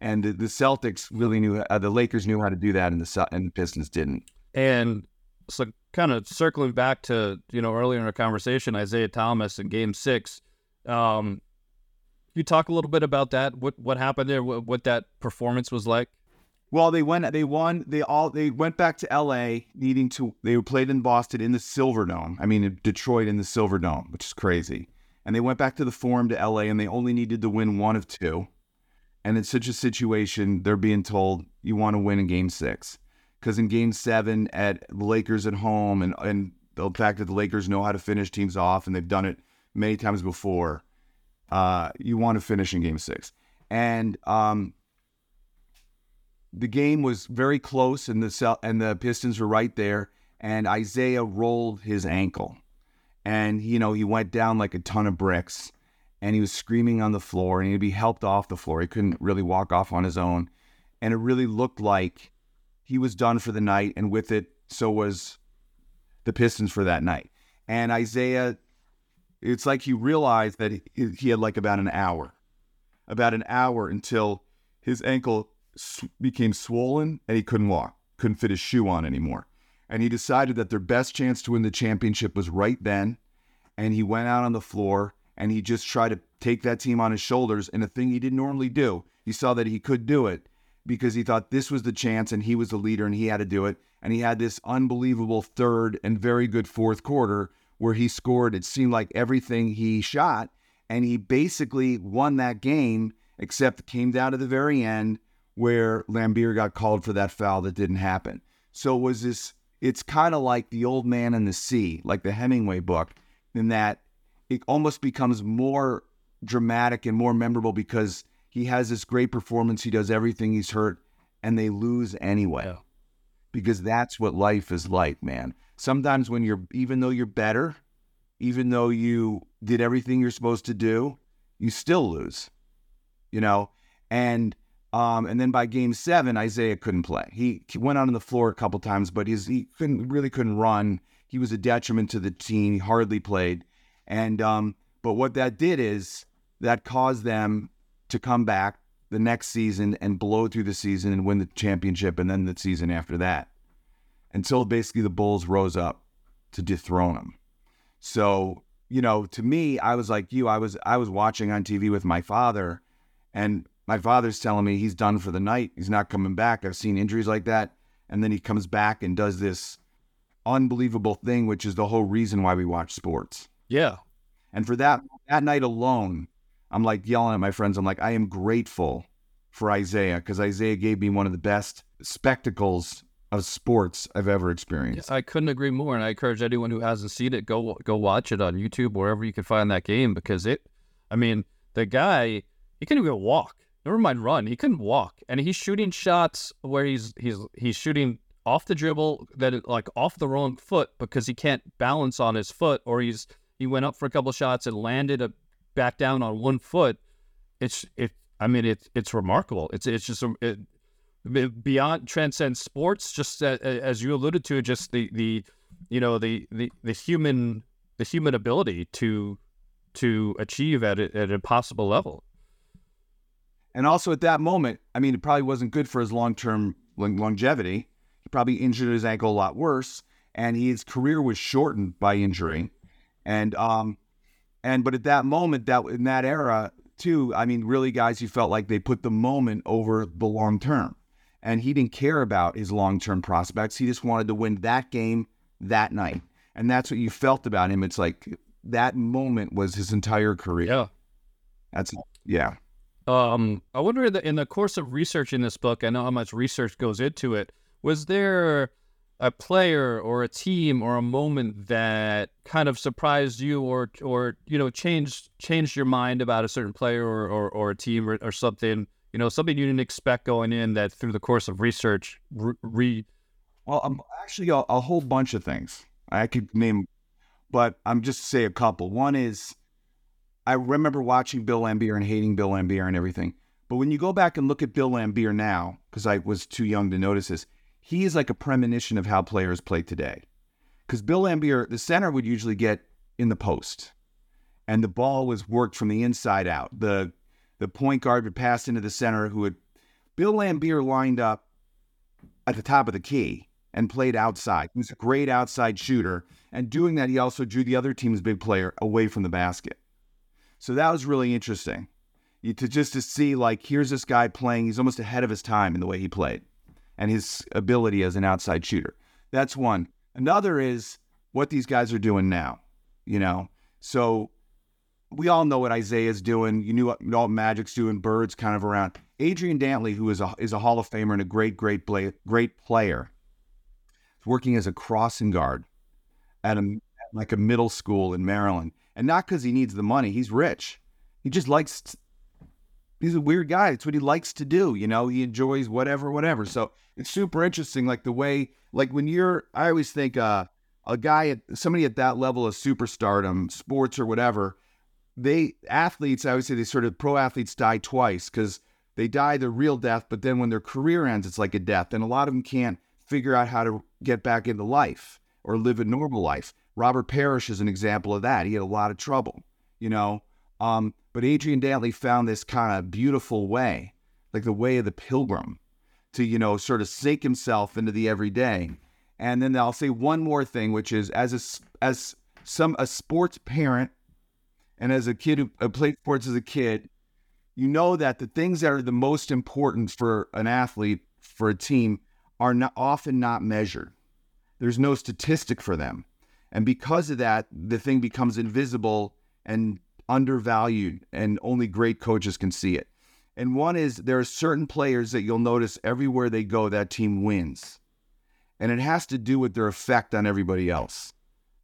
And the, the Celtics really knew, uh, the Lakers knew how to do that, and the and the Pistons didn't. And so kind of circling back to you know earlier in our conversation, Isiah Thomas in Game Six. Um, you talk a little bit about that. What what happened there? What, what that performance was like? Well, they went. They won. They all. They went back to L.A. needing to. They played in Boston in the Silverdome. I mean, Detroit in the Silverdome, which is crazy. and they went back to the Forum to LA, and they only needed to win one of two. And in such a situation, they're being told you want to win in Game Six, because in Game Seven at the Lakers at home, and and the fact that the Lakers know how to finish teams off, and they've done it many times before, uh, you want to finish in Game Six, and um, the game was very close, and the and the Pistons were right there, and Isiah rolled his ankle, and you know he went down like a ton of bricks, and he was screaming on the floor, and he'd be helped off the floor. He couldn't really walk off on his own, and it really looked like he was done for the night, and with it, so was the Pistons for that night. And Isiah, it's like he realized that he, he had like about an hour, about an hour until his ankle became swollen and he couldn't walk, couldn't fit his shoe on anymore. And he decided that their best chance to win the championship was right then. And he went out on the floor and he just tried to take that team on his shoulders. And a thing he didn't normally do, he saw that he could do it because he thought this was the chance and he was the leader and he had to do it. And he had this unbelievable third and very good fourth quarter where he scored, it seemed like everything he shot. And he basically won that game, except it came down to the very end where Laimbeer got called for that foul that didn't happen. So it was this it's kind of like the old man and the sea, like the Hemingway book, in that it almost becomes more dramatic and more memorable because he has this great performance, he does everything he's hurt, and they lose anyway. Yeah. Because that's what life is like, man. Sometimes when you're even though you're better, even though you did everything you're supposed to do, you still lose. You know? And um, and then by game seven, Isiah couldn't play. He, went out on the floor a couple times, but he's, he couldn't really couldn't run. He was a detriment to the team. He hardly played. And um, but what that did is that caused them to come back the next season and blow through the season and win the championship, and then the season after that, until basically the Bulls rose up to dethrone him. So you know, to me, I was like you. I was I was watching on TV with my father, and my father's telling me he's done for the night. He's not coming back. I've seen injuries like that. And then he comes back and does this unbelievable thing, which is the whole reason why we watch sports. Yeah. And for that that night alone, I'm like yelling at my friends. I'm like, I am grateful for Isiah because Isiah gave me one of the best spectacles of sports I've ever experienced. I couldn't agree more, and I encourage anyone who hasn't seen it go go watch it on YouTube wherever you can find that game because it. I mean, the guy he couldn't even walk. Never mind run. He couldn't walk, and he's shooting shots where he's he's he's shooting off the dribble that like off the wrong foot because he can't balance on his foot, or he's he went up for a couple shots and landed a back down on one foot. It's it. I mean, it's it's remarkable. It's it's just it, beyond transcend sports. Just as you alluded to, just the the you know the the the human the human ability to to achieve at, at an impossible level. And also at that moment, I mean, it probably wasn't good for his long term longevity. He probably injured his ankle a lot worse, and his career was shortened by injury. And um, and but at that moment, that in that era too, I mean, really, guys, he felt like they put the moment over the long term, and he didn't care about his long term prospects. He just wanted to win that game that night, and that's what you felt about him. It's like that moment was his entire career. Yeah, that's yeah. Um, I wonder in the, in the course of researching this book, I know how much research goes into it. Was there a player or a team or a moment that kind of surprised you or or you know changed changed your mind about a certain player or or, or a team or, or something you know something you didn't expect going in that through the course of research re, well um, actually a, a whole bunch of things i could name but i'm just to say a couple one is I remember watching Bill Laimbeer and hating Bill Laimbeer and everything. But when you go back and look at Bill Laimbeer now, because I was too young to notice this, he is like a premonition of how players play today. Because Bill Laimbeer, the center would usually get in the post, and the ball was worked from the inside out. The the point guard would pass into the center, who would Bill Laimbeer lined up at the top of the key and played outside. He was a great outside shooter, and doing that, he also drew the other team's big player away from the basket. So that was really interesting. You, to just to see like here's this guy playing, he's almost ahead of his time in the way he played and his ability as an outside shooter. That's one. Another is what these guys are doing now, you know. So we all know what Isiah's doing. You knew what, you know what Magic's doing. Bird's kind of around. Adrian Dantley, who is a is a Hall of Famer and a great, great, play, great player, is working as a crossing guard at a like a middle school in Maryland, and not because he needs the money. He's rich. He just likes. He's a weird guy. It's what he likes to do. You know, he enjoys whatever, whatever. So it's super interesting. Like the way, like when you're, I always think, uh, a guy at somebody at that level of superstardom, sports or whatever, they athletes, I would say they sort of pro athletes die twice because they die the real death, but then when their career ends, it's like a death. And a lot of them can't figure out how to get back into life or live a normal life. Robert Parish is an example of that. He had a lot of trouble, you know. Um, but Adrian Dantley found this kind of beautiful way, like the way of the pilgrim, to, you know, sort of sink himself into the everyday. And then I'll say one more thing, which is as a, as some a sports parent and as a kid who uh, played sports as a kid, you know that the things that are the most important for an athlete, for a team, are not, often not measured. There's no statistic for them. And because of that, the thing becomes invisible and undervalued, and only great coaches can see it. And one is there are certain players that you'll notice everywhere they go, that team wins. And it has to do with their effect on everybody else.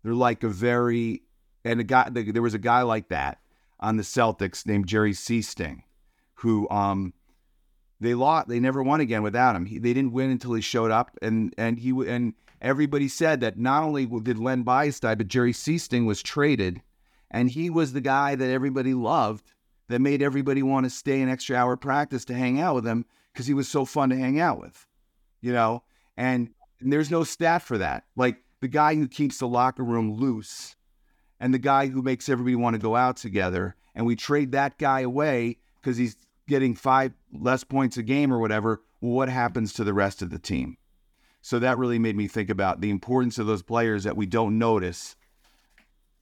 They're like a very and a guy there was a guy like that on the Celtics named Jerry Sichting, who um they lost they never won again without him. He, they didn't win until he showed up and and he and everybody said that not only did Len Bias die, but Jerry Sichting was traded and he was the guy that everybody loved that made everybody want to stay an extra hour practice to hang out with him because he was so fun to hang out with. You know? And, and there's no stat for that. Like the guy who keeps the locker room loose and the guy who makes everybody want to go out together. And we trade that guy away because he's getting five less points a game or whatever. Well, what happens to the rest of the team? So that really made me think about the importance of those players that we don't notice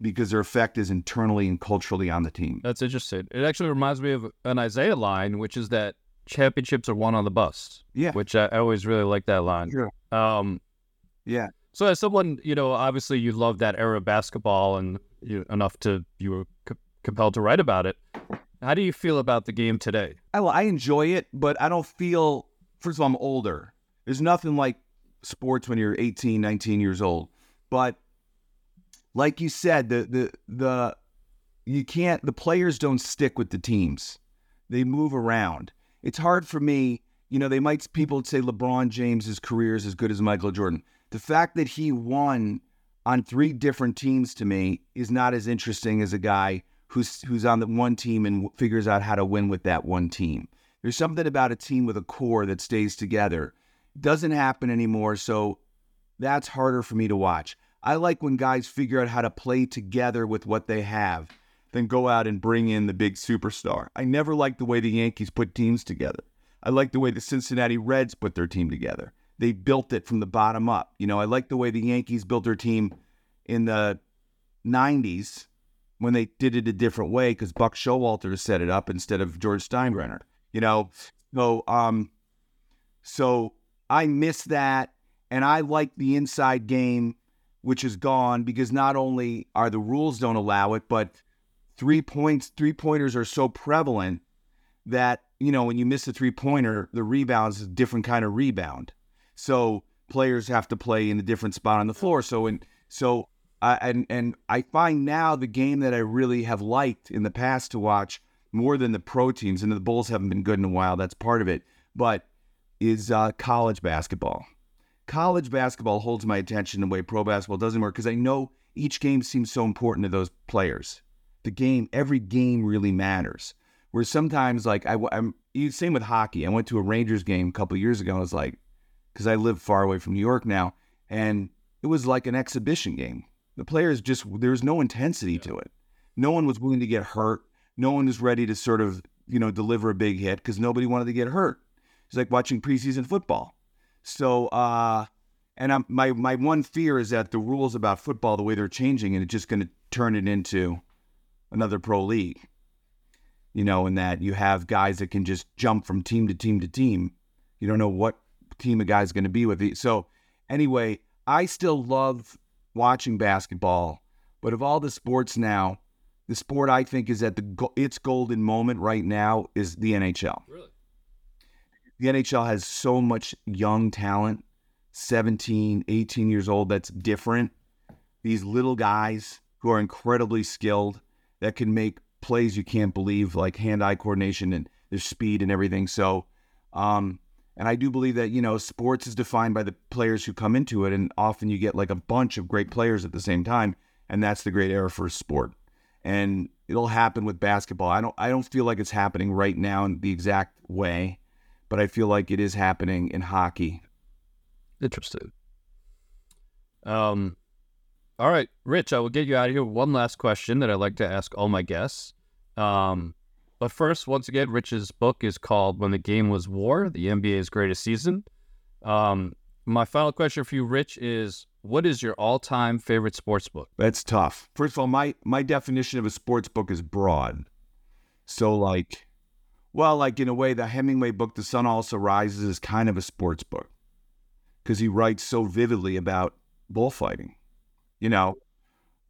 because their effect is internally and culturally on the team. That's interesting. It actually reminds me of an Isiah line, which is that championships are won on the bus. Yeah. Which I, I always really like that line. Sure. Um, yeah. So as someone, you know, obviously you love that era of basketball and you, enough to you were c- compelled to write about it. How do you feel about the game today? I, I enjoy it, but I don't feel. First of all, I'm older. There's nothing like sports when you're 18, 19 years old. But like you said, the the the you can't. The players don't stick with the teams. They move around. It's hard for me. You know, they might people say LeBron James's career is as good as Michael Jordan. The fact that he won on three different teams to me is not as interesting as a guy who's who's on the one team and figures out how to win with that one team. There's something about a team with a core that stays together. Doesn't happen anymore, so that's harder for me to watch. I like when guys figure out how to play together with what they have, then go out and bring in the big superstar. I never liked the way the Yankees put teams together. I like the way the Cincinnati Reds put their team together they built it from the bottom up. You know, I like the way the Yankees built their team in the 90s when they did it a different way because Buck Showalter set it up instead of George Steinbrenner. You know, so um, so I miss that, and I like the inside game, which is gone because not only are the rules don't allow it, but three points, three pointers are so prevalent that you know when you miss a three pointer, the rebound is a different kind of rebound. So players have to play in a different spot on the floor. So and so I and and I find now the game that I really have liked in the past to watch more than the pro teams, and the Bulls haven't been good in a while. That's part of it, but is uh, college basketball. College basketball holds my attention the way pro basketball doesn't work because I know each game seems so important to those players. The game, every game really matters. Where sometimes, like I, am same with hockey. I went to a Rangers game a couple years ago. and I was like, because I live far away from New York now, and it was like an exhibition game. The players just there was no intensity to it. No one was willing to get hurt. No one was ready to sort of you know deliver a big hit because nobody wanted to get hurt. It's like watching preseason football. So, uh, and I'm, my my one fear is that the rules about football, the way they're changing, and it's just going to turn it into another pro league. You know, and that you have guys that can just jump from team to team to team. You don't know what team a guy's going to be with. You. So, anyway, I still love watching basketball, but of all the sports now, the sport I think is at the its golden moment right now is the NHL. Really? The NHL has so much young talent, 17, 18 years old that's different. These little guys who are incredibly skilled that can make plays you can't believe like hand-eye coordination and their speed and everything. So um and I do believe that, you know, sports is defined by the players who come into it and often you get like a bunch of great players at the same time and that's the great era for a sport and it'll happen with basketball. I don't I don't feel like it's happening right now in the exact way, but I feel like it is happening in hockey. Interesting. Um, all right, Rich, I will get you out of here. One last question that I like to ask all my guests. Um, but first, once again, Rich's book is called "When the Game Was War: The NBA's Greatest Season." Um, my final question for you, Rich, is what is your all-time favorite sports book? That's tough. First of all, my my definition of a sports book is broad. So like well, like in a way the Hemingway book The Sun Also Rises is kind of a sports book cuz he writes so vividly about bullfighting. You know,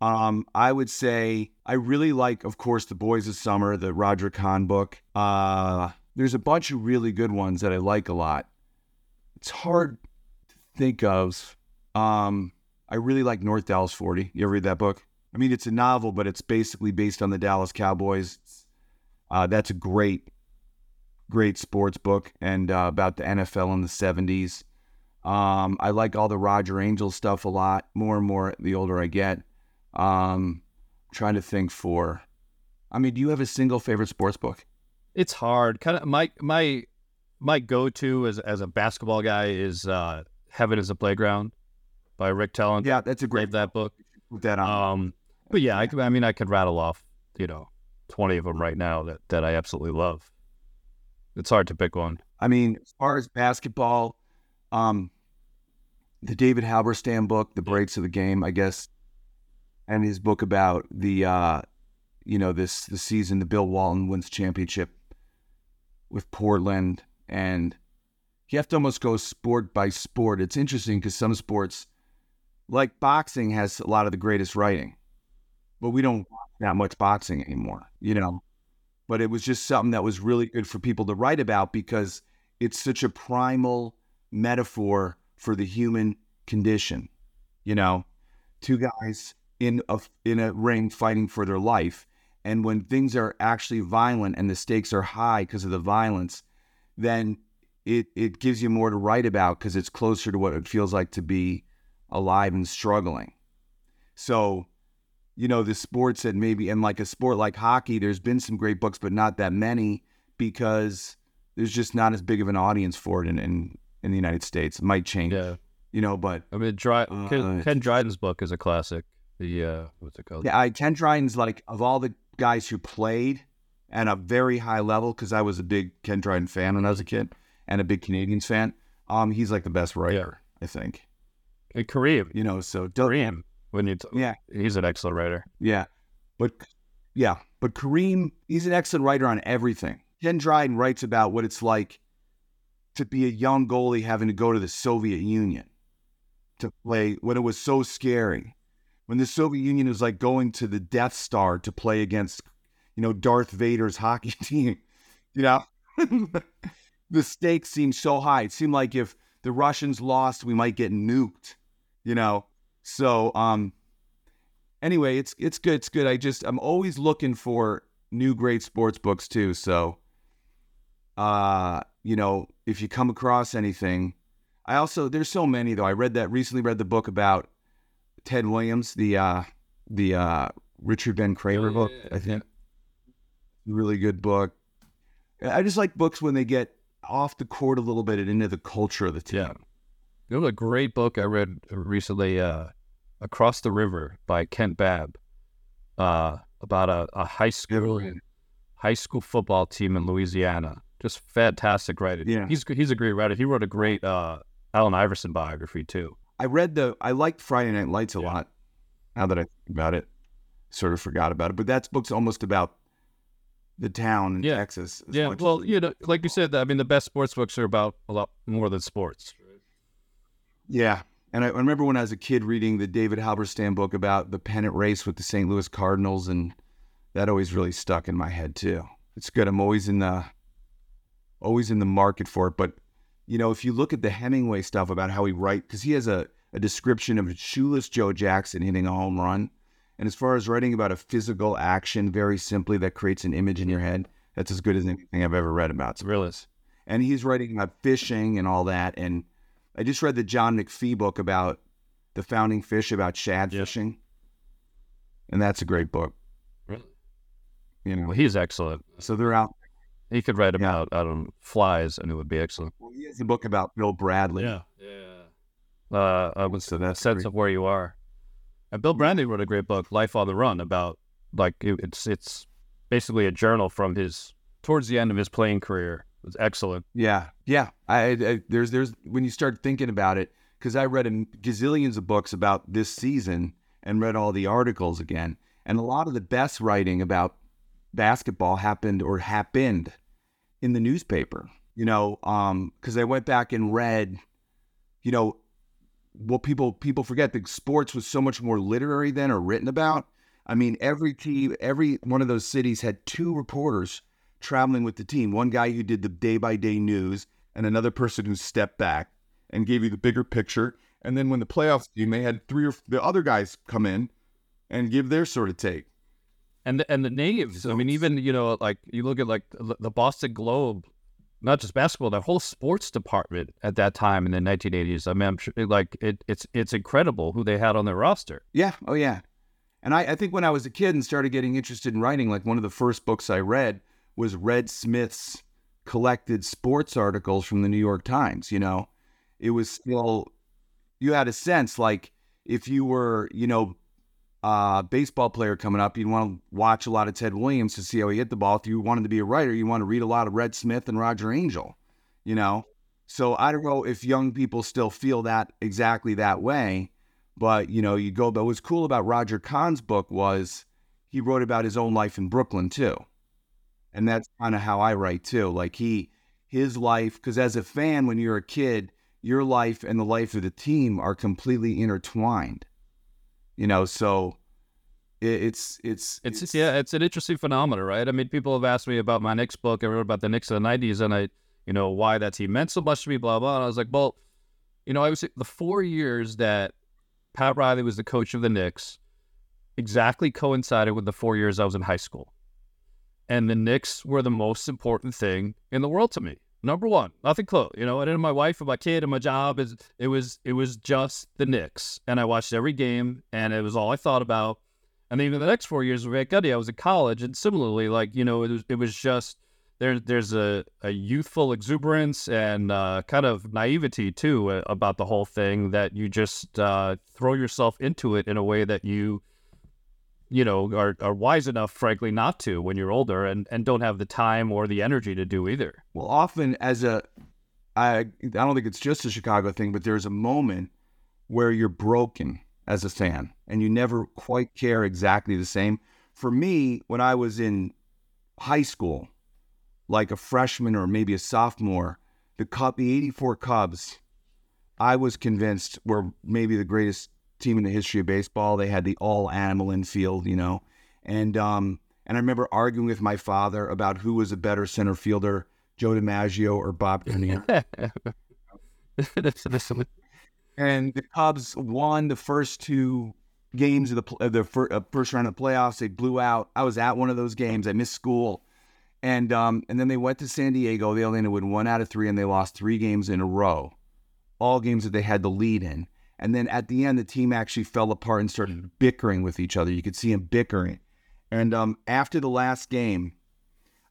um, I would say I really like, of course, The Boys of Summer, the Roger Kahn book. Uh, there's a bunch of really good ones that I like a lot. It's hard to think of um, I really like North Dallas 40. You ever read that book? I mean, it's a novel, but it's basically based on the Dallas Cowboys. Uh, that's a great, great sports book and uh, about the NFL in the 70s. Um, I like all the Roger Angell stuff a lot, more and more the older I get. Um, trying to think for, I mean, do you have a single favorite sports book? It's hard. Kind of my my my go to as as a basketball guy is uh, Heaven is a Playground by Rick Telander. Yeah, that's a great Love that book. Put that on. Um, but yeah, I, could- I mean, I could rattle off, you know, 20 of them right now that, that I absolutely love. It's hard to pick one. I mean, as far as basketball, um, the David Halberstam book, The Breaks of the Game, I guess, and his book about the, uh, you know, this the season the Bill Walton wins championship with Portland, and you have to almost go sport by sport. It's interesting because some sports, like boxing, has a lot of the greatest writing, but we don't watch that much boxing anymore, you know. But it was just something that was really good for people to write about because it's such a primal metaphor for the human condition. You know, two guys in a in a ring fighting for their life, and when things are actually violent and the stakes are high because of the violence, then it it gives you more to write about because it's closer to what it feels like to be alive and struggling. So, you know, the sports that maybe and like a sport like hockey, there's been some great books, but not that many because there's just not as big of an audience for it in in, in the United States. It might change, Yeah. you know, but I mean, Dry, Uh, Ken, Ken Dryden's book is a classic. The, uh, what's it called? Yeah, I Ken Dryden's like of all the guys who played at a very high level because I was a big Ken Dryden fan when I was a kid and a big Canadiens fan. Um, he's like the best writer, I think. And Kareem. You know, so don't, Kareem. When you t- yeah, he's an excellent writer. yeah, but yeah, but Kareem, he's an excellent writer on everything. Ken Dryden writes about what it's like to be a young goalie having to go to the Soviet Union to play when it was so scary. When the Soviet Union was like going to the Death Star to play against, you know, Darth Vader's hockey team. You know, the stakes seemed so high. It seemed like if the Russians lost, we might get nuked. You know, so um. Anyway, it's it's good. It's good. I just I'm always looking for new great sports books too. So, uh, you know, if you come across anything, I also there's so many though. I read that recently. Read the book about Ted Williams, the uh, the uh, Richard Ben Cramer Yeah, book. yeah, yeah. I think really good book. I just like books when they get off the court a little bit and into the culture of the team. Yeah. You know, a great book I read recently, uh, Across the River by Kent Babb, uh, about a, a high school Yeah. high school football team in Louisiana. Just fantastic writing. Yeah. He's he's a great writer. He wrote a great uh, Allen Iverson biography too. I read the I liked Friday Night Lights a Yeah. lot. Now that I think about it, sort of forgot about it. But that book's almost about the town in Yeah. Texas. Yeah, well, you know, like you said, I mean, the best sports books are about a lot more than sports. yeah. And I, I remember when I was a kid reading the David Halberstam book about the pennant race with the St. Louis Cardinals and that always really stuck in my head too. It's good. I'm always in the always in the market for it. But you know, if you look at the Hemingway stuff about how he writes, because he has a, a description of shoeless Joe Jackson hitting a home run. And as far as writing about a physical action, very simply, that creates an image in your head, that's as good as anything I've ever read about. Really? And he's writing about fishing and all that. And I just read the John McPhee book about the founding fish, about shad Yeah. fishing. And that's a great book. Really? You know, Well, he's excellent. so they're out. He could write Yeah. about I don't know, flies, and it would be excellent. Well, he has a book about Bill Bradley. yeah. Uh, I would So that's sense great. of where you are. And Bill Bradley wrote a great book, Life on the Run, about like it, it's it's basically a journal from his towards the end of his playing career. It was excellent. Yeah, yeah. I, I there's there's when you start thinking about it, because I read a gazillions of books about this season and read all the articles again, and a lot of the best writing about basketball happened or happened in the newspaper. You know, um, because I went back and read, you know, what people people forget that sports was so much more literary then or written about. I mean, every team, every one of those cities had two reporters traveling with the team. One guy who did the day by day news, and another person who stepped back and gave you the bigger picture. And then when the playoffs came, they had three or the other guys come in and give their sort of take. And the, and the natives. I mean, even you know, like you look at like the the Boston Globe, not just basketball, the whole sports department at that time in the 1980s. I mean, I'm sure like it, it's it's incredible who they had on their roster. Yeah. Oh, yeah. And I, I think when I was a kid and started getting interested in writing, like one of the first books I read was Red Smith's collected sports articles from the New York Times. You know, it was still, you had a sense like if you were, you know, a baseball player coming up, you'd want to watch a lot of Ted Williams to see how he hit the ball. If you wanted to be a writer, you want to read a lot of Red Smith and Roger Angell, you know? So I don't know if young people still feel that exactly that way, but you know, you go. But what's cool about Roger Kahn's book was he wrote about his own life in Brooklyn too, and that's kind of how I write too. Like he, his life, because as a fan, when you're a kid, your life and the life of the team are completely intertwined. You know, so it, it's it's It's, yeah, it's an interesting phenomenon, right? I mean, people have asked me about my Knicks book. I wrote about the Knicks of the '90s, and I, you know, why that team meant so much to me, blah blah. And I was like, well, you know, I was the four years that Pat Riley was the coach of the Knicks, exactly coincided with the four years I was in high school, and the Knicks were the most important thing in the world to me. Number one, nothing close. You know, and then my wife and my kid and my job is it was it was just the Knicks, and I watched every game, and it was all I thought about. And even the next four years Red Gutty, I was in college, and similarly, like you know, it was it was just there. There's a, a youthful exuberance and uh, kind of naivety too uh, about the whole thing that you just uh, throw yourself into it in a way that you, you know, are are wise enough, frankly, not to when you're older and and don't have the time or the energy to do either. Well, often as a, I I don't think it's just a Chicago thing, but there's a moment where you're broken as a fan and you never quite care exactly the same. For me, when I was in high school, like a freshman or maybe a sophomore, the Cub, the '84 Cubs, I was convinced were maybe the greatest team in the history of baseball. They had the all animal infield, you know, and um, and I remember arguing with my father about who was a better center fielder, Joe DiMaggio or Bob Dernier. and the Cubs won the first two games of the of the uh, first round of the playoffs. They blew out. I was at one of those games. I missed school, and um, and then they went to San Diego. They only ended with one out of three, and they lost three games in a row, all games that they had the lead in. And then at the end, the team actually fell apart and started bickering with each other. You could see them bickering. And um, after the last game,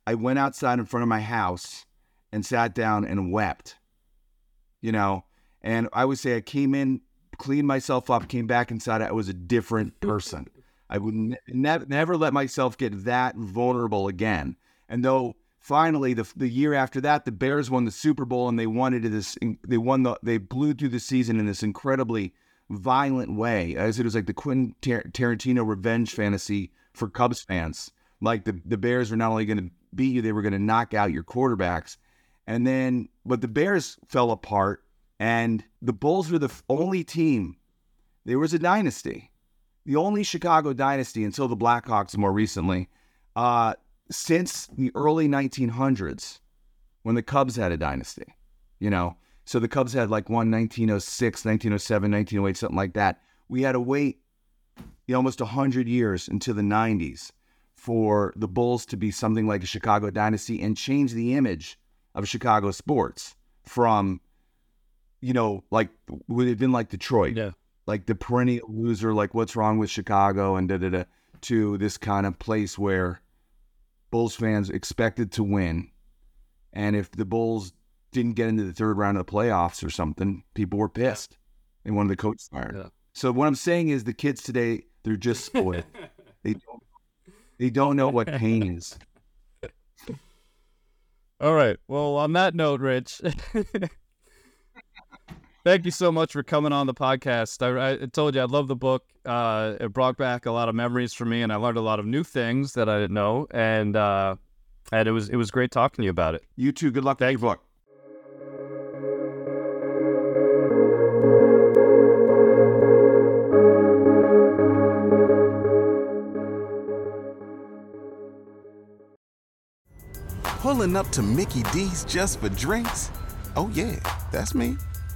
I went outside in front of my house and sat down and wept. You know, and I would say I came in, cleaned myself up, came back inside. I was a different person. I would ne- ne- never let myself get that vulnerable again. And though finally the the year after that, the Bears won the Super Bowl and they it this. They won the. They blew through the season in this incredibly violent way. As it was like the Quentin Tar- Tarantino revenge fantasy for Cubs fans. Like the the Bears were not only going to beat you, they were going to knock out your quarterbacks. And then, but the Bears fell apart, and the Bulls were the only team. There was a dynasty, the only Chicago dynasty until the Blackhawks more recently uh, since the early 1900s, when the Cubs had a dynasty, you know, so the Cubs had like one 1906, 1907, 1908, something like that. We had to wait you know, almost 100 years into the 90s for the Bulls to be something like a Chicago dynasty and change the image of Chicago sports from, you know, like would have been like Detroit, Yeah. like the perennial loser, like what's wrong with Chicago and da da da, to this kind of place where Bulls fans expected to win, and if the Bulls didn't get into the third round of the playoffs or something, people were pissed and wanted the coach fired. Yeah. So what I'm saying is the kids today they're just spoiled. they don't they don't know what pain is. All right. Well, on that note, Rich, thank you so much for coming on the podcast. I, I told you I love the book. Uh, it brought back a lot of memories for me, and I learned a lot of new things that I didn't know. And uh, and it was it was great talking to you about it. You too. Good luck with your book. Pulling up to Mickey D's just for drinks? Oh, yeah, that's me.